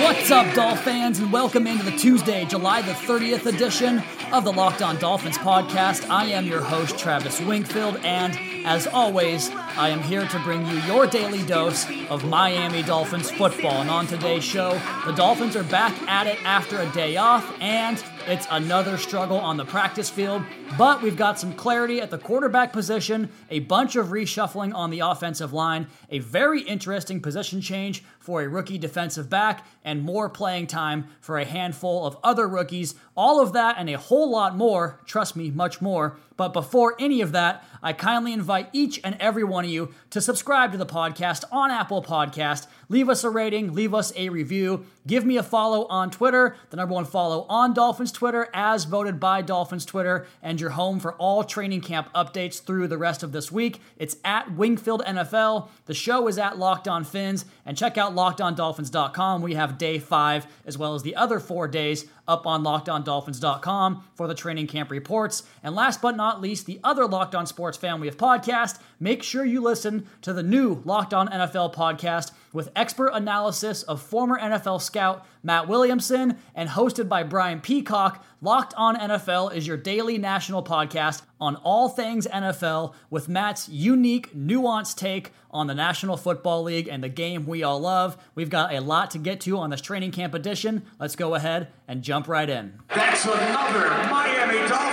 What's up, Dolph fans, and welcome into the Tuesday, July the 30th edition of the Locked On Dolphins podcast. I am your host, Travis Wingfield, and as always, I am here to bring you your daily dose of Miami Dolphins football. And on today's show, the Dolphins are back at it after a day off, and it's another struggle on the practice field. But we've got some clarity at the quarterback position, a bunch of reshuffling on the offensive line, a very interesting position change for a rookie defensive back, and more playing time for a handful of other rookies. All of that and a whole lot more, trust me, much more. But before any of that, I kindly invite each and every one of you to subscribe to the podcast on Apple Podcast. Leave us a rating, leave us a review, give me a follow on Twitter, the number one follow on Dolphins Twitter, as voted by Dolphins Twitter, and your home for all training camp updates through the rest of this week. It's at Wingfield NFL. The show is at Locked On Fins, and check out LockedOnDolphins.com. We have day five as well as the other four days up on LockedOnDolphins.com for the training camp reports. And last but not least, the other Locked On Sports family of podcast. Make sure you listen to the new Locked On NFL podcast with expert analysis of former NFL scout Matt Williamson and hosted by Brian Peacock. Locked On NFL is your daily national podcast on all things NFL with Matt's unique, nuanced take on the National Football League and the game we all love. We've got a lot to get to on this training camp edition. Let's go ahead and jump right in. That's another Miami Dolphins.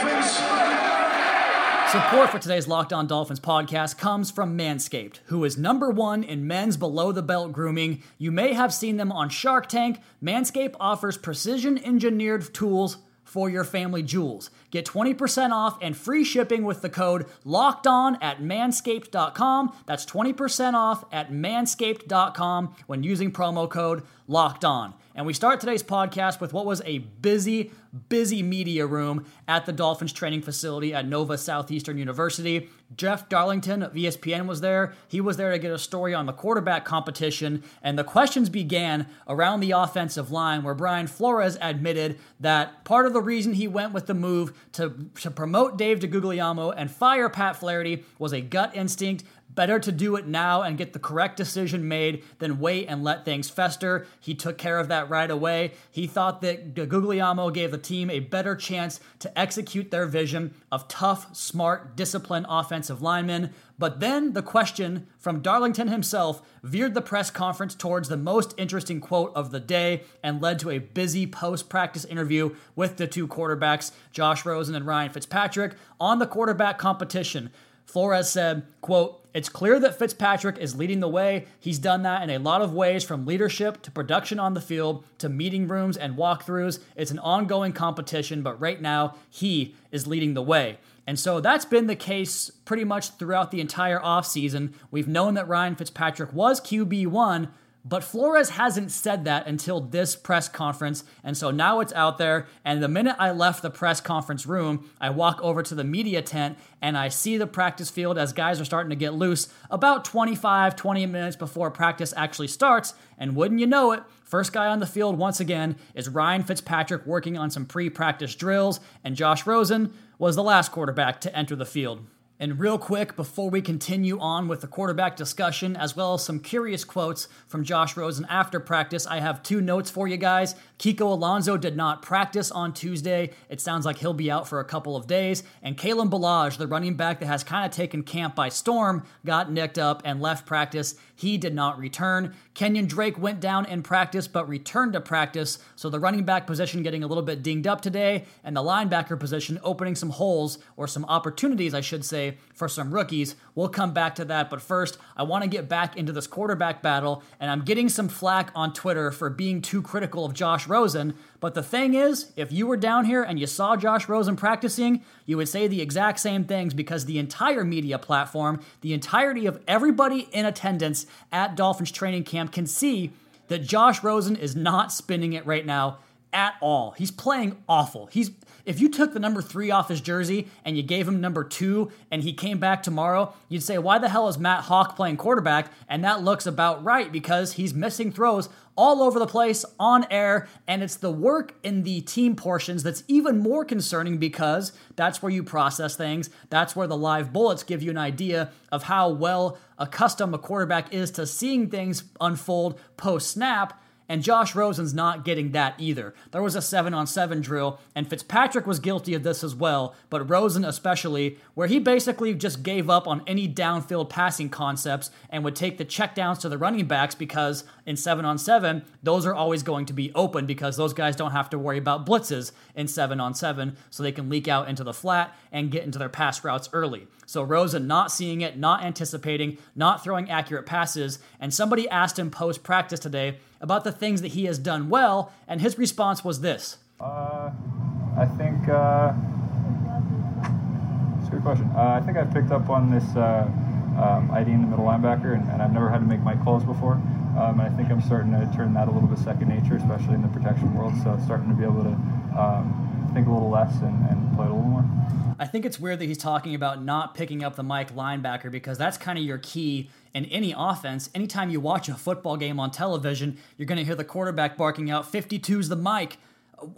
Support for today's Locked On Dolphins podcast comes from Manscaped, who is number one in men's below the belt grooming. You may have seen them on Shark Tank. Manscaped offers precision engineered tools for your family jewels. Get 20% off and free shipping with the code locked on at manscaped.com. That's 20% off at manscaped.com when using promo code locked on. And we start today's podcast with what was a busy, busy media room at the Dolphins training facility at Nova Southeastern University. Jeff Darlington of ESPN was there. He was there to get a story on the quarterback competition, and the questions began around the offensive line, where Brian Flores admitted that part of the reason he went with the move to, to promote Dave DeGuglielmo and fire Pat Flaherty was a gut instinct Better to do it now and get the correct decision made than wait and let things fester. He took care of that right away. He thought that Guglielmo gave the team a better chance to execute their vision of tough, smart, disciplined offensive linemen. But then the question from Darlington himself veered the press conference towards the most interesting quote of the day and led to a busy post practice interview with the two quarterbacks, Josh Rosen and Ryan Fitzpatrick, on the quarterback competition. Flores said, quote, it's clear that Fitzpatrick is leading the way. He's done that in a lot of ways from leadership to production on the field to meeting rooms and walkthroughs. It's an ongoing competition, but right now he is leading the way. And so that's been the case pretty much throughout the entire offseason. We've known that Ryan Fitzpatrick was QB1, but Flores hasn't said that until this press conference, and so now it's out there. And the minute I left the press conference room, I walk over to the media tent and I see the practice field as guys are starting to get loose about 25, 20 minutes before practice actually starts. And wouldn't you know it, first guy on the field once again is Ryan Fitzpatrick working on some pre practice drills, and Josh Rosen was the last quarterback to enter the field. And real quick, before we continue on with the quarterback discussion, as well as some curious quotes from Josh Rosen after practice, I have two notes for you guys. Kiko Alonso did not practice on Tuesday. It sounds like he'll be out for a couple of days. And Kalen Ballage, the running back that has kind of taken camp by storm, got nicked up and left practice. He did not return. Kenyon Drake went down in practice but returned to practice, so the running back position getting a little bit dinged up today, and the linebacker position opening some holes, or some opportunities, I should say, for some rookies. We'll come back to that. But first, I want to get back into this quarterback battle. And I'm getting some flack on Twitter for being too critical of Josh Rosen. But the thing is, if you were down here and you saw Josh Rosen practicing, you would say the exact same things because the entire media platform, the entirety of everybody in attendance at Dolphins training camp can see that Josh Rosen is not spinning it right now at all. He's playing awful. He's if you took the number three off his jersey and you gave him number two and he came back tomorrow, you'd say, why the hell is Matt Haack playing quarterback? And that looks about right because he's missing throws all over the place on air, and it's the work in the team portions that's even more concerning because that's where you process things. That's where the live bullets give you an idea of how well accustomed a quarterback is to seeing things unfold post snap. And Josh Rosen's not getting that either. There was a seven on seven drill, and Fitzpatrick was guilty of this as well, but Rosen especially, where he basically just gave up on any downfield passing concepts and would take the checkdowns to the running backs because in seven on seven, those are always going to be open because those guys don't have to worry about blitzes in seven on seven, so they can leak out into the flat and get into their pass routes early. So Rosen not seeing it, not anticipating, not throwing accurate passes, and somebody asked him post practice today about the things that he has done well, and his response was this. Uh, I think uh, it's a good question. Uh, I think I've picked up on this uh, um, IDing the middle linebacker, and, and, I've never had to make my calls before. Um, and I think I'm starting to turn that a little bit second nature, especially in the protection world. So starting to be able to um, think a little less and, and play a little more. I think it's weird that he's talking about not picking up the Mike linebacker because that's kind of your key in any offense. Anytime you watch a football game on television, you're going to hear the quarterback barking out 52's the Mike.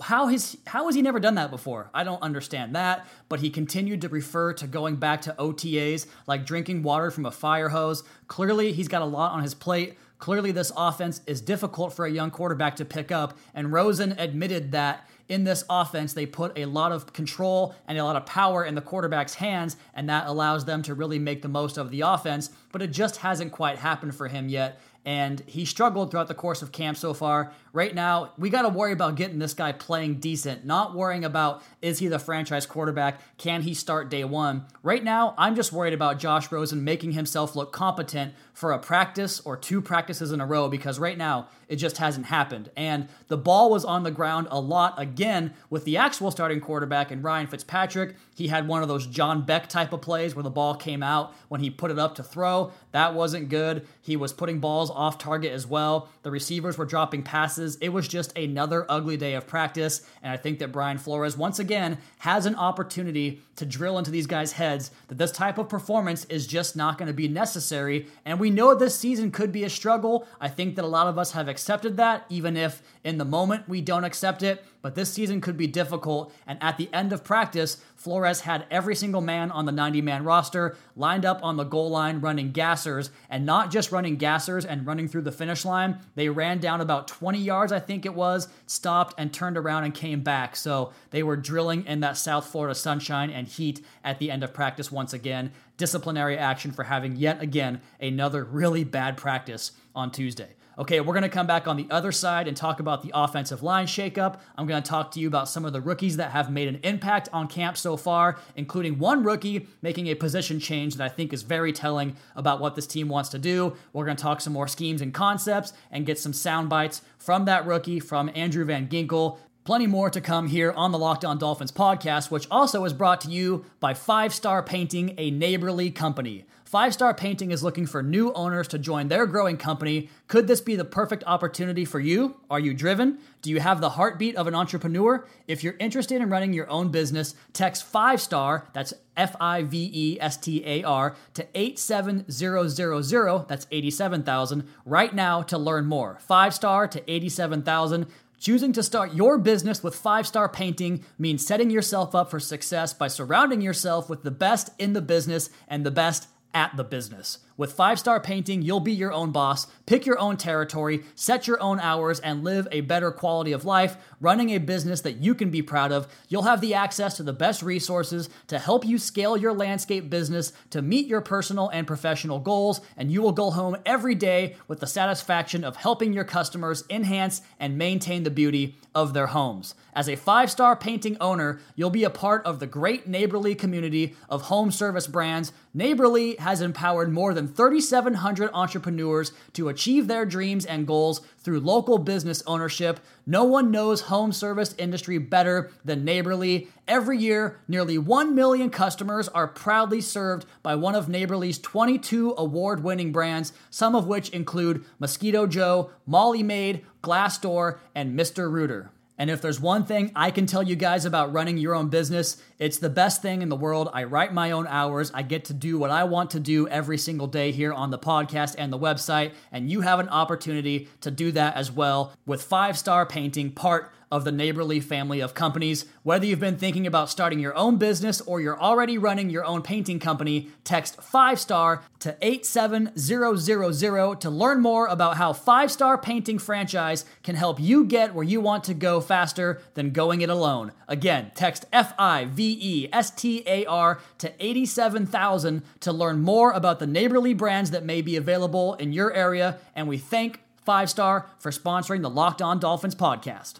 How has how has he never done that before? I don't understand that, but he continued to refer to going back to OTAs like drinking water from a fire hose. Clearly, he's got a lot on his plate. Clearly, this offense is difficult for a young quarterback to pick up, and Rosen admitted that in this offense, they put a lot of control and a lot of power in the quarterback's hands, and that allows them to really make the most of the offense. But it just hasn't quite happened for him yet. And he struggled throughout the course of camp so far. Right now, we got to worry about getting this guy playing decent, not worrying about is he the franchise quarterback? Can he start day one? Right now, I'm just worried about Josh Rosen making himself look competent for a practice or two practices in a row because right now it just hasn't happened. And the ball was on the ground a lot again with the actual starting quarterback and Ryan Fitzpatrick. He had one of those John Beck type of plays where the ball came out when he put it up to throw. That wasn't good. He was putting balls off target as well. The receivers were dropping passes. It was just another ugly day of practice. And I think that Brian Flores, once again, has an opportunity to drill into these guys' heads that this type of performance is just not going to be necessary. And we know this season could be a struggle. I think that a lot of us have accepted that, even if in the moment we don't accept it. But this season could be difficult. And at the end of practice, Flores had every single man on the 90 man roster lined up on the goal line running gassers, and not just running gassers and running through the finish line. They ran down about 20 yards, I think it was, stopped and turned around and came back. So they were drilling in that South Florida sunshine and heat at the end of practice once again. Disciplinary action for having yet again another really bad practice on Tuesday. Okay, we're going to come back on the other side and talk about the offensive line shakeup. I'm going to talk to you about some of the rookies that have made an impact on camp so far, including one rookie making a position change that I think is very telling about what this team wants to do. We're going to talk some more schemes and concepts and get some sound bites from that rookie, from Andrew Van Ginkel. Plenty more to come here on the Locked On Dolphins podcast, which also is brought to you by Five Star Painting, a neighborly company. Five Star Painting is looking for new owners to join their growing company. Could this be the perfect opportunity for you? Are you driven? Do you have the heartbeat of an entrepreneur? If you're interested in running your own business, text 5 star, that's F I V E S T A R, to 87000, that's 87,000, right now to learn more. 5 star to 87,000. Choosing to start your business with five star painting means setting yourself up for success by surrounding yourself with the best in the business and the best at the business. With five star painting, you'll be your own boss, pick your own territory, set your own hours, and live a better quality of life, running a business that you can be proud of. You'll have the access to the best resources to help you scale your landscape business to meet your personal and professional goals, and you will go home every day with the satisfaction of helping your customers enhance and maintain the beauty of their homes. As a five star painting owner, you'll be a part of the great Neighborly community of home service brands. Neighborly has empowered more than 3,700 entrepreneurs to achieve their dreams and goals through local business ownership. No one knows home service industry better than Neighborly. Every year, nearly 1 million customers are proudly served by one of Neighborly's 22 award winning brands, some of which include Mosquito Joe, Molly Maid, Glass Doctor, and Mr. Rooter. And if there's one thing I can tell you guys about running your own business, it's the best thing in the world. I write my own hours. I get to do what I want to do every single day here on the podcast and the website. And you have an opportunity to do that as well with Five Star Painting, part of the Neighborly family of companies. Whether you've been thinking about starting your own business or you're already running your own painting company, text 5 star to 87000 to learn more about how 5 Star Painting franchise can help you get where you want to go faster than going it alone. Again, text F I V E S T A R to 87000 to learn more about the Neighborly brands that may be available in your area and we thank 5 Star for sponsoring the Locked On Dolphins podcast.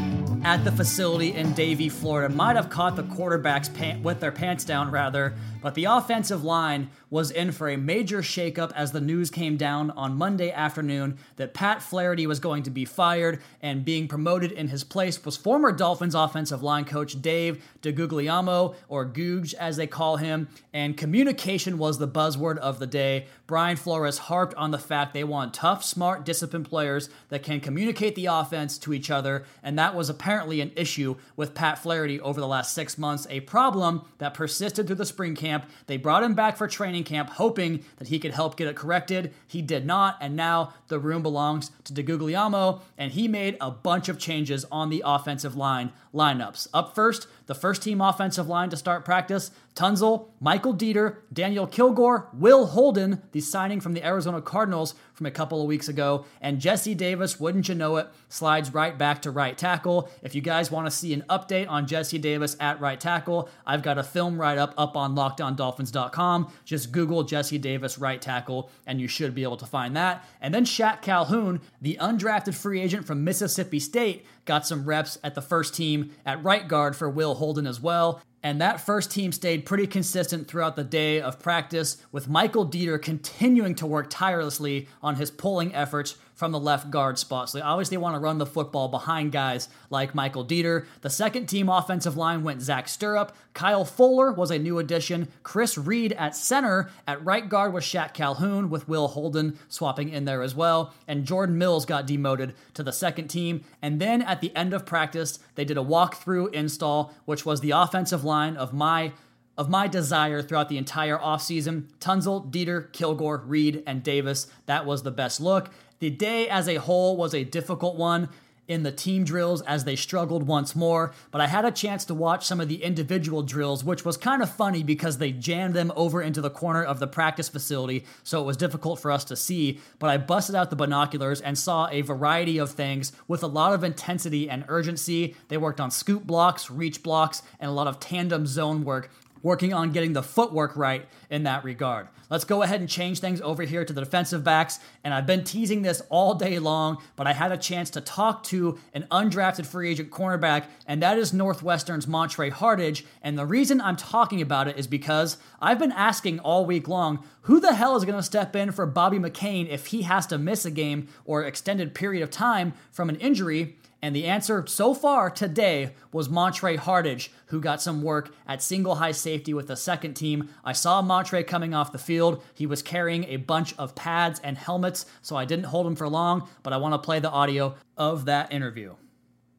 at the facility in Davie, Florida, might have caught the quarterbacks pant- with their pants down, rather, but the offensive line was in for a major shakeup as the news came down on Monday afternoon that Pat Flaherty was going to be fired and being promoted in his place was former Dolphins offensive line coach Dave DeGuglielmo, or Googe as they call him, and communication was the buzzword of the day. Brian Flores harped on the fact they want tough, smart, disciplined players that can communicate the offense to each other, and that was apparently an issue with Pat Flaherty over the last six months, a problem that persisted through the spring camp. They brought him back for training camp hoping that he could help get it corrected. He did not, and now the room belongs to DeGuglielmo, and he made a bunch of changes on the offensive line lineups. Up first, the first team offensive line to start practice Tunsil, Michael Deiter, Daniel Kilgore, Will Holden, the signing from the Arizona Cardinals from a couple of weeks ago, and Jesse Davis, wouldn't you know it, slides right back to right tackle. If you guys want to see an update on Jesse Davis at right tackle, I've got a film write up up on lockedondolphins.com. Just Google Jesse Davis right tackle, and you should be able to find that. And then Shaq Calhoun, the undrafted free agent from Mississippi State, got some reps at the first team at right guard for Will Holden as well. And that first team stayed pretty consistent throughout the day of practice, with Michael Deiter continuing to work tirelessly on his pulling efforts from the left guard spot. So they obviously want to run the football behind guys like Michael Deiter. The second team offensive line went Zach Sterup. Kyle Fuller was a new addition. Chris Reed at center. At right guard was Shaq Calhoun, with Will Holden swapping in there as well. And Jordan Mills got demoted to the second team. And then at the end of practice, they did a walkthrough install, which was the offensive line of my of my desire throughout the entire offseason. Tunsil, Deiter, Kilgore, Reed, and Davis. That was the best look. The day as a whole was a difficult one in the team drills as they struggled once more, but I had a chance to watch some of the individual drills, which was kind of funny because they jammed them over into the corner of the practice facility, so it was difficult for us to see. But I busted out the binoculars and saw a variety of things with a lot of intensity and urgency. They worked on scoop blocks, reach blocks, and a lot of tandem zone work working on getting the footwork right in that regard. Let's go ahead and change things over here to the defensive backs. And I've been teasing this all day long, but I had a chance to talk to an undrafted free agent cornerback, and that is Northwestern's Montre Hardage. And the reason I'm talking about it is because I've been asking all week long who the hell is going to step in for Bobby McCain if he has to miss a game or extended period of time from an injury. And the answer so far today was Montre Hardage, who got some work at single high safety with the second team. I saw Montre coming off the field. He was carrying a bunch of pads and helmets, so I didn't hold him for long, but I want to play the audio of that interview.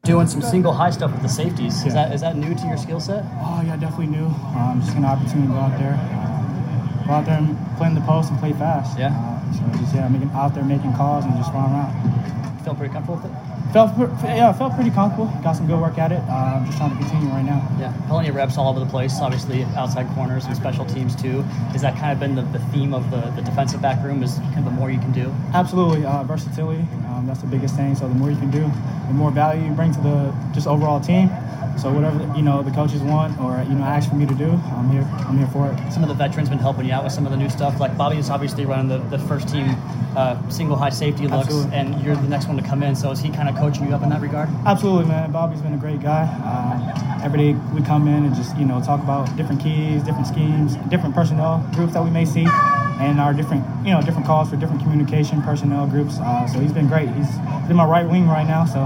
Doing some single high stuff with the safeties. Is that is that new to your skill set? Oh yeah, definitely new. Um, just an opportunity to go out there, uh, go out there and play in the post and play fast. Yeah. Uh, so just yeah, I'm making out there making calls and just run around. Feel pretty comfortable with it? Felt yeah, felt pretty comfortable. Got some good work at it. Uh, I'm just trying to continue right now. Yeah, plenty of reps all over the place. Obviously, outside corners and special teams too. Has that kind of been the, the theme of the, the defensive back room? Is kind of the more you can do? Absolutely, uh, versatility. Um, that's the biggest thing. So the more you can do, the more value you bring to the just overall team. So whatever you know the coaches want or you know ask for me to do, I'm here. I'm here for it. Some of the veterans been helping you out with some of the new stuff. Like Bobby is obviously running the, the first team uh, single high safety looks, Absolutely. and you're the next one to come in. So is he kind of coaching you up in that regard? Absolutely, man. Bobby's been a great guy. Uh, every day we come in and just you know talk about different keys, different schemes, different personnel groups that we may see, and our different you know different calls for different communication personnel groups. Uh, so he's been great. He's in my right wing right now, so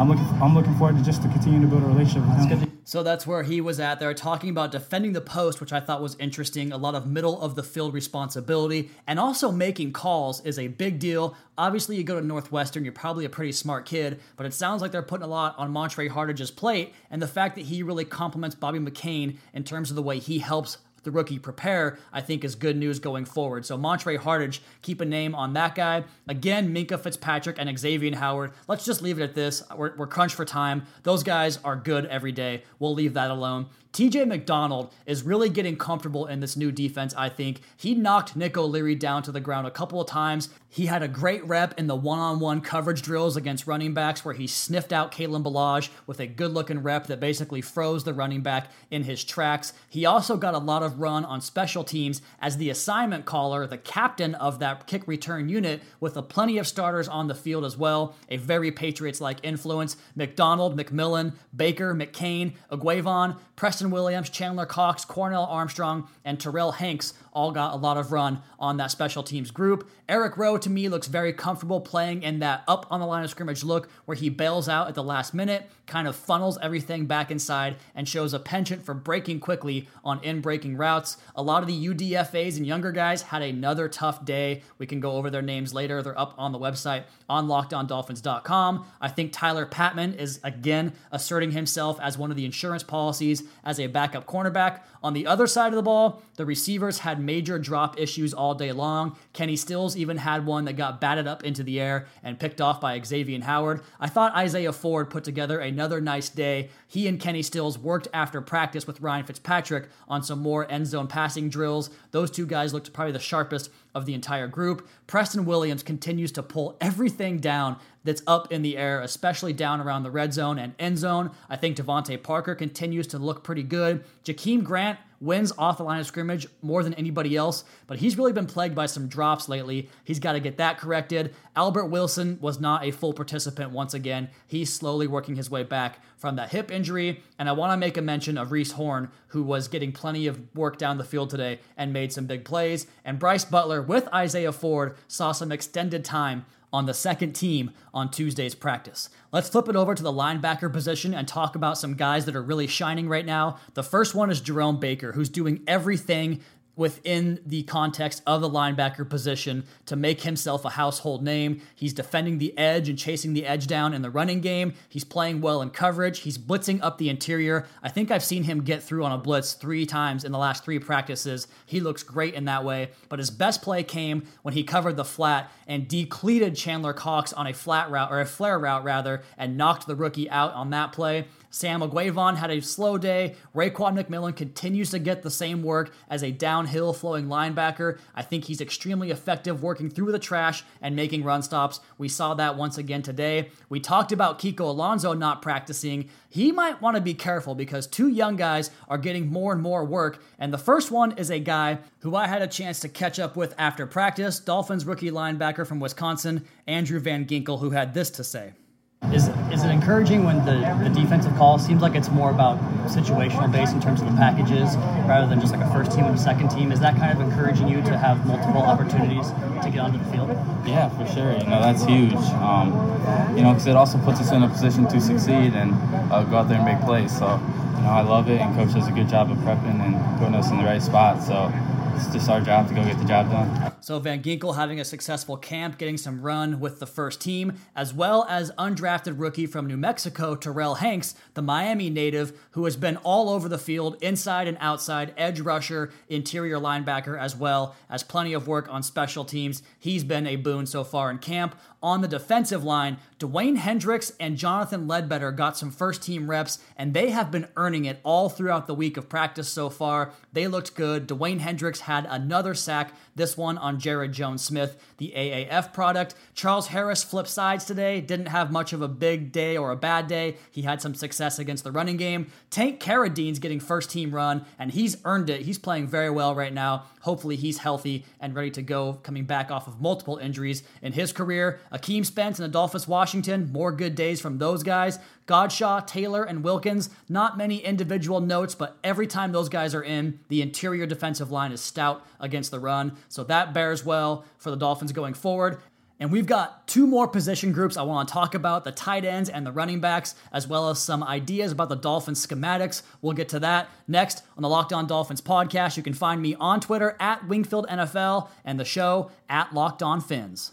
I'm looking I'm looking forward to just to continue to build a relationship with him. So that's where he was at there, talking about defending the post, which I thought was interesting. A lot of middle of the field responsibility, and also making calls is a big deal. Obviously, you go to Northwestern, you're probably a pretty smart kid, but it sounds like they're putting a lot on Montre Hardage's plate, and the fact that he really compliments Bobby McCain in terms of the way he helps the rookie prepare, I think is good news going forward. So Montre Hardage, keep a name on that guy. Again, Minkah Fitzpatrick and Xavier Howard. Let's just leave it at this. We're, we're crunched for time. Those guys are good every day. We'll leave that alone. TJ McDonald is really getting comfortable in this new defense, I think. He knocked Nick O'Leary down to the ground a couple of times. He had a great rep in the one on one coverage drills against running backs where he sniffed out Kalen Ballage with a good looking rep that basically froze the running back in his tracks. He also got a lot of run on special teams as the assignment caller, the captain of that kick return unit, with a plenty of starters on the field as well. A very Patriots like influence. McDonald, McMillan, Baker, McCain, Eguavoen, Preston Williams, Chandler Cox, Cornell Armstrong, and Terrill Hanks all got a lot of run on that special teams group. Eric Rowe, to me, looks very comfortable playing in that up on the line of scrimmage look where he bails out at the last minute, kind of funnels everything back inside, and shows a penchant for breaking quickly on in breaking routes. A lot of the UDFAs and younger guys had another tough day. We can go over their names later. They're up on the website on lockedondolphins.com. I think Tyler Patmon is again asserting himself as one of the insurance policies as a backup cornerback. On the other side of the ball, the receivers had major drop issues all day long. Kenny Stills even had one that got batted up into the air and picked off by Xavier Howard. I thought Isaiah Ford put together another nice day. He and Kenny Stills worked after practice with Ryan Fitzpatrick on some more end zone passing drills. Those two guys looked probably the sharpest of the entire group. Preston Williams continues to pull everything down that's up in the air, especially down around the red zone and end zone. I think DeVante Parker continues to look pretty good. Jakeem Grant wins off the line of scrimmage more than anybody else, but he's really been plagued by some drops lately. He's got to get that corrected. Albert Wilson was not a full participant once again. He's slowly working his way back from that hip injury. And I want to make a mention of Reece Horn, who was getting plenty of work down the field today and made some big plays. And Brice Butler with Isaiah Ford saw some extended time on the second team on Tuesday's practice. Let's flip it over to the linebacker position and talk about some guys that are really shining right now. The first one is Jerome Baker, who's doing everything within the context of the linebacker position to make himself a household name. He's defending the edge and chasing the edge down in the running game. He's playing well in coverage. He's blitzing up the interior. I think I've seen him get through on a blitz three times in the last three practices. He looks great in that way. But his best play came when he covered the flat and decleated Chandler Cox on a flat route or a flare route rather and knocked the rookie out on that play. Sam Eguavoen had a slow day. Raekwon McMillan continues to get the same work as a downhill flowing linebacker. I think he's extremely effective working through the trash and making run stops. We saw that once again today. We talked about Kiko Alonso not practicing. He might want to be careful because two young guys are getting more and more work. And the first one is a guy who I had a chance to catch up with after practice Dolphins rookie linebacker from Wisconsin, Andrew Van Ginkel, who had this to say. Is, is it encouraging when the, the defensive call seems like it's more about situational based in terms of the packages rather than just like a first team and a second team? Is that kind of encouraging you to have multiple opportunities to get onto the field? Yeah, for sure. You know, that's huge. Um, you know, because it also puts us in a position to succeed and uh, go out there and make plays. So, you know, I love it, and coach does a good job of prepping and putting us in the right spot. So, it's just our job to go get the job done. So Van Ginkel having a successful camp, getting some run with the first team, as well as undrafted rookie from New Mexico, Terrill Hanks, the Miami native who has been all over the field, inside and outside, edge rusher, interior linebacker, as well as plenty of work on special teams. He's been a boon so far in camp. On the defensive line, Dewayne Hendrix and Jonathan Ledbetter got some first team reps, and they have been earning it all throughout the week of practice so far. They looked good. Dewayne Hendrix had another sack, this one on Jaryd Jones-Smith, the AAF product. Charles Harris flipped sides today, didn't have much of a big day or a bad day. He had some success against the running game. Tank Carradine's getting first team run, and he's earned it. He's playing very well right now. Hopefully, he's healthy and ready to go, coming back off of multiple injuries in his career. Akeem Spence and Adolphus Washington, more good days from those guys. Godchaux, Taylor, and Wilkins, not many individual notes, but every time those guys are in, the interior defensive line is stout against the run. So that bears well for the Dolphins going forward. And we've got two more position groups I want to talk about the tight ends and the running backs, as well as some ideas about the Dolphins schematics. We'll get to that next on the Locked On Dolphins podcast. You can find me on Twitter at Wingfield NFL and the show at Locked On Fins.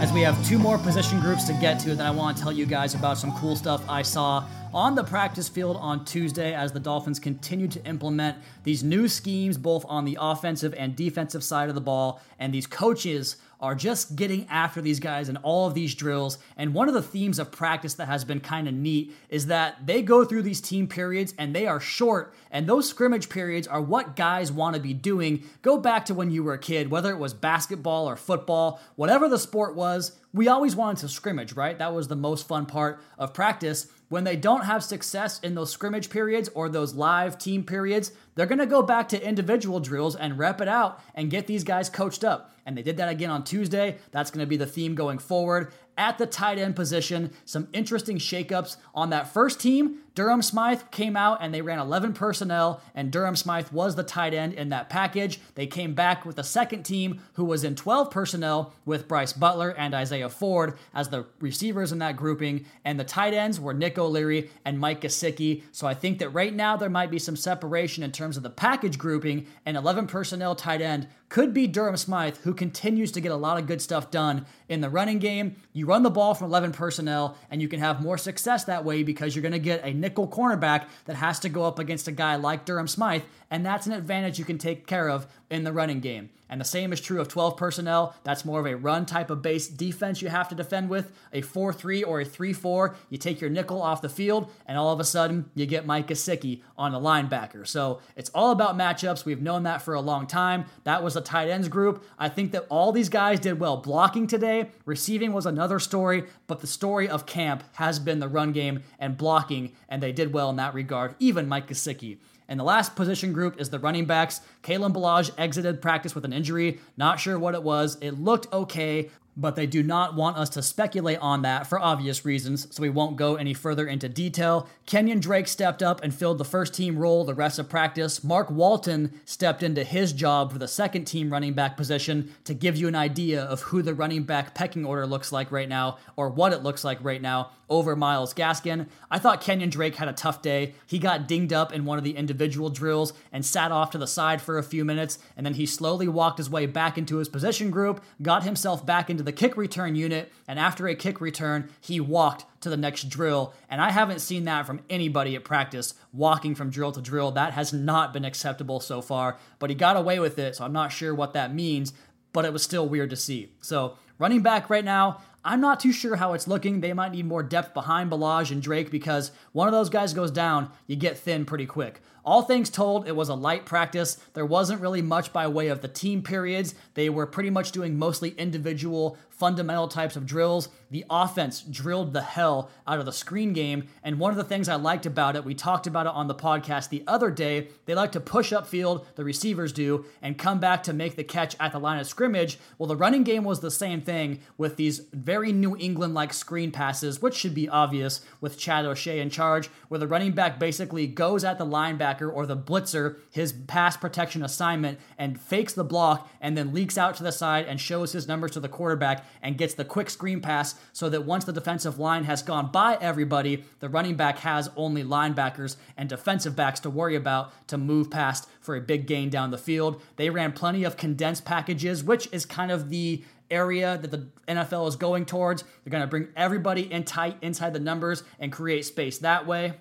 as we have two more position groups to get to. Then I want to tell you guys about some cool stuff I saw on the practice field on Tuesday as the Dolphins continue to implement these new schemes both on the offensive and defensive side of the ball. And these coaches are just getting after these guys in all of these drills. And one of the themes of practice that has been kind of neat is that they go through these team periods and they are short. And those scrimmage periods are what guys want to be doing. Go back to when you were a kid, whether it was basketball or football, whatever the sport was, we always wanted to scrimmage, right? That was the most fun part of practice. When they don't have success in those scrimmage periods or those live team periods, they're going to go back to individual drills and rep it out and get these guys coached up. And they did that again on Tuesday. That's going to be the theme going forward. At the tight end position, some interesting shakeups on that first team. Durham Smythe came out and they ran 11 personnel, and Durham Smythe was the tight end in that package. They came back with the second team, who was in 12 personnel with Brice Butler and Isaiah Ford as the receivers in that grouping, and the tight ends were Nick O'Leary and Mike Gesicki. So I think that right now there might be some separation in terms terms of the package grouping, an 11 personnel tight end could be Durham Smythe, who continues to get a lot of good stuff done in the running game. You run the ball from 11 personnel, and you can have more success that way because you're going to get a nickel cornerback that has to go up against a guy like Durham Smythe, and that's an advantage you can take care of in the running game. And the same is true of 12 personnel. That's more of a run type of base defense you have to defend with. A 4 3 or a 3 4, you take your nickel off the field, and all of a sudden, you get Mike Gesicki on the linebacker. So it's all about matchups. We've known that for a long time. That was a tight ends group. I think that all these guys did well. Blocking today, receiving was another story, but the story of camp has been the run game and blocking, and they did well in that regard, even Mike Gesicki. And the last position group is the running backs. Kalen Ballage exited practice with an injury. Not sure what it was. It looked okay, but they do not want us to speculate on that for obvious reasons, so we won't go any further into detail. Kenyon Drake stepped up and filled the first team role the rest of practice. Mark Walton stepped into his job for the second team running back position to give you an idea of who the running back pecking order looks like right now, or what it looks like right now over Myles Gaskin. I thought Kenyon Drake had a tough day. He got dinged up in one of the individual drills and sat off to the side for a few minutes, and then he slowly walked his way back into his position group, got himself back into the kick return unit, and after a kick return, he walked to the next drill. And I haven't seen that from anybody at practice, walking from drill to drill. That has not been acceptable so far, but he got away with it, so I'm not sure what that means, but it was still weird to see. So, running back right now, I'm not too sure how it's looking. They might need more depth behind Ballage and Drake because one of those guys goes down, you get thin pretty quick. All things told, it was a light practice. There wasn't really much by way of the team periods. They were pretty much doing mostly individual fundamental types of drills. The offense drilled the hell out of the screen game. And one of the things I liked about it, we talked about it on the podcast the other day, they like to push up field, the receivers do, and come back to make the catch at the line of scrimmage. Well, the running game was the same thing with these very New England like screen passes, which should be obvious with Chad O'Shea in charge, where the running back basically goes at the linebacker or the blitzer, his pass protection assignment, and fakes the block and then leaks out to the side and shows his numbers to the quarterback and gets the quick screen pass so that once the defensive line has gone by everybody, the running back has only linebackers and defensive backs to worry about to move past for a big gain down the field. They ran plenty of condensed packages, which is kind of the area that the NFL is going towards. They're going to bring everybody in tight inside the numbers and create space that way.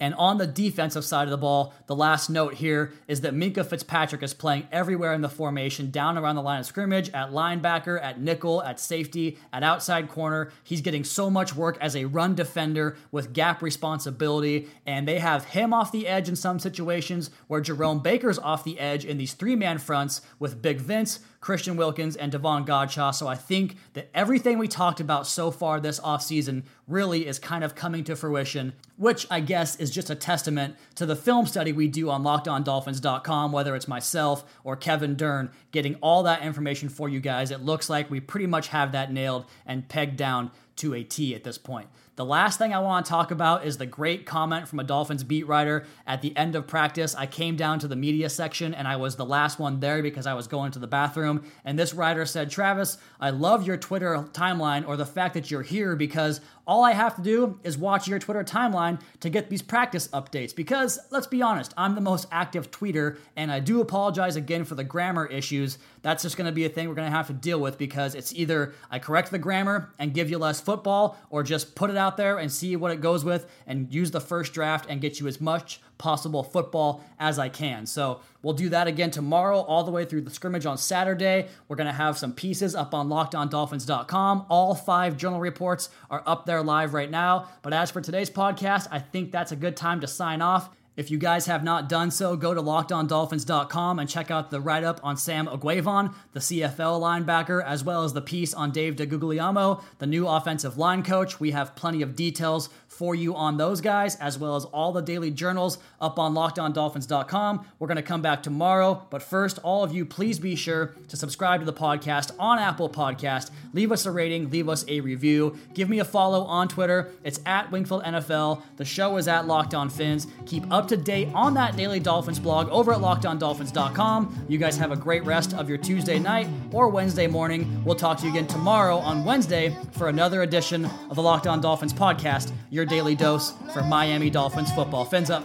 And on the defensive side of the ball, the last note here is that Minkah Fitzpatrick is playing everywhere in the formation, down around the line of scrimmage, at linebacker, at nickel, at safety, at outside corner. He's getting so much work as a run defender with gap responsibility, and they have him off the edge in some situations where Jerome Baker's off the edge in these three man fronts with Big Vince. Christian Wilkins, and Davon Godchaux. So I think that everything we talked about so far this offseason really is kind of coming to fruition, which I guess is just a testament to the film study we do on lockedondolphins.com, whether it's myself or Kevin Dern getting all that information for you guys. It looks like we pretty much have that nailed and pegged down to a T at this point. The last thing I want to talk about is the great comment from a Dolphins beat writer at the end of practice. I came down to the media section and I was the last one there because I was going to the bathroom. And this writer said, Travis, I love your Twitter timeline or the fact that you're here because all I have to do is watch your Twitter timeline to get these practice updates. Because let's be honest, I'm the most active tweeter, and I do apologize again for the grammar issues. That's just going to be a thing we're going to have to deal with because it's either I correct the grammar and give you less football, or just put it out there and see what it goes with and use the first draft and get you as much possible football as I can. So we'll do that again tomorrow, all the way through the scrimmage on Saturday. We're going to have some pieces up on lockedondolphins.com. All five journal reports are up there live right now. But as for today's podcast, I think that's a good time to sign off. If you guys have not done so, go to lockedondolphins.com and check out the write up on Sam Eguavoen, the CFL linebacker, as well as the piece on Dave DeGuglielmo, the new offensive line coach. We have plenty of details for you on those guys, as well as all the daily journals up on lockedondolphins.com. We're going to come back tomorrow, but first, all of you, please be sure to subscribe to the podcast on Apple Podcast. Leave us a rating, leave us a review. Give me a follow on Twitter. It's at Wingfield NFL. The show is at Locked On Fins. Keep up to date on that Daily Dolphins blog over at lockedondolphins.com. You guys have a great rest of your Tuesday night or Wednesday morning. We'll talk to you again tomorrow on Wednesday for another edition of the Locked On Dolphins podcast. Your daily dose for Miami Dolphins football. Fins up.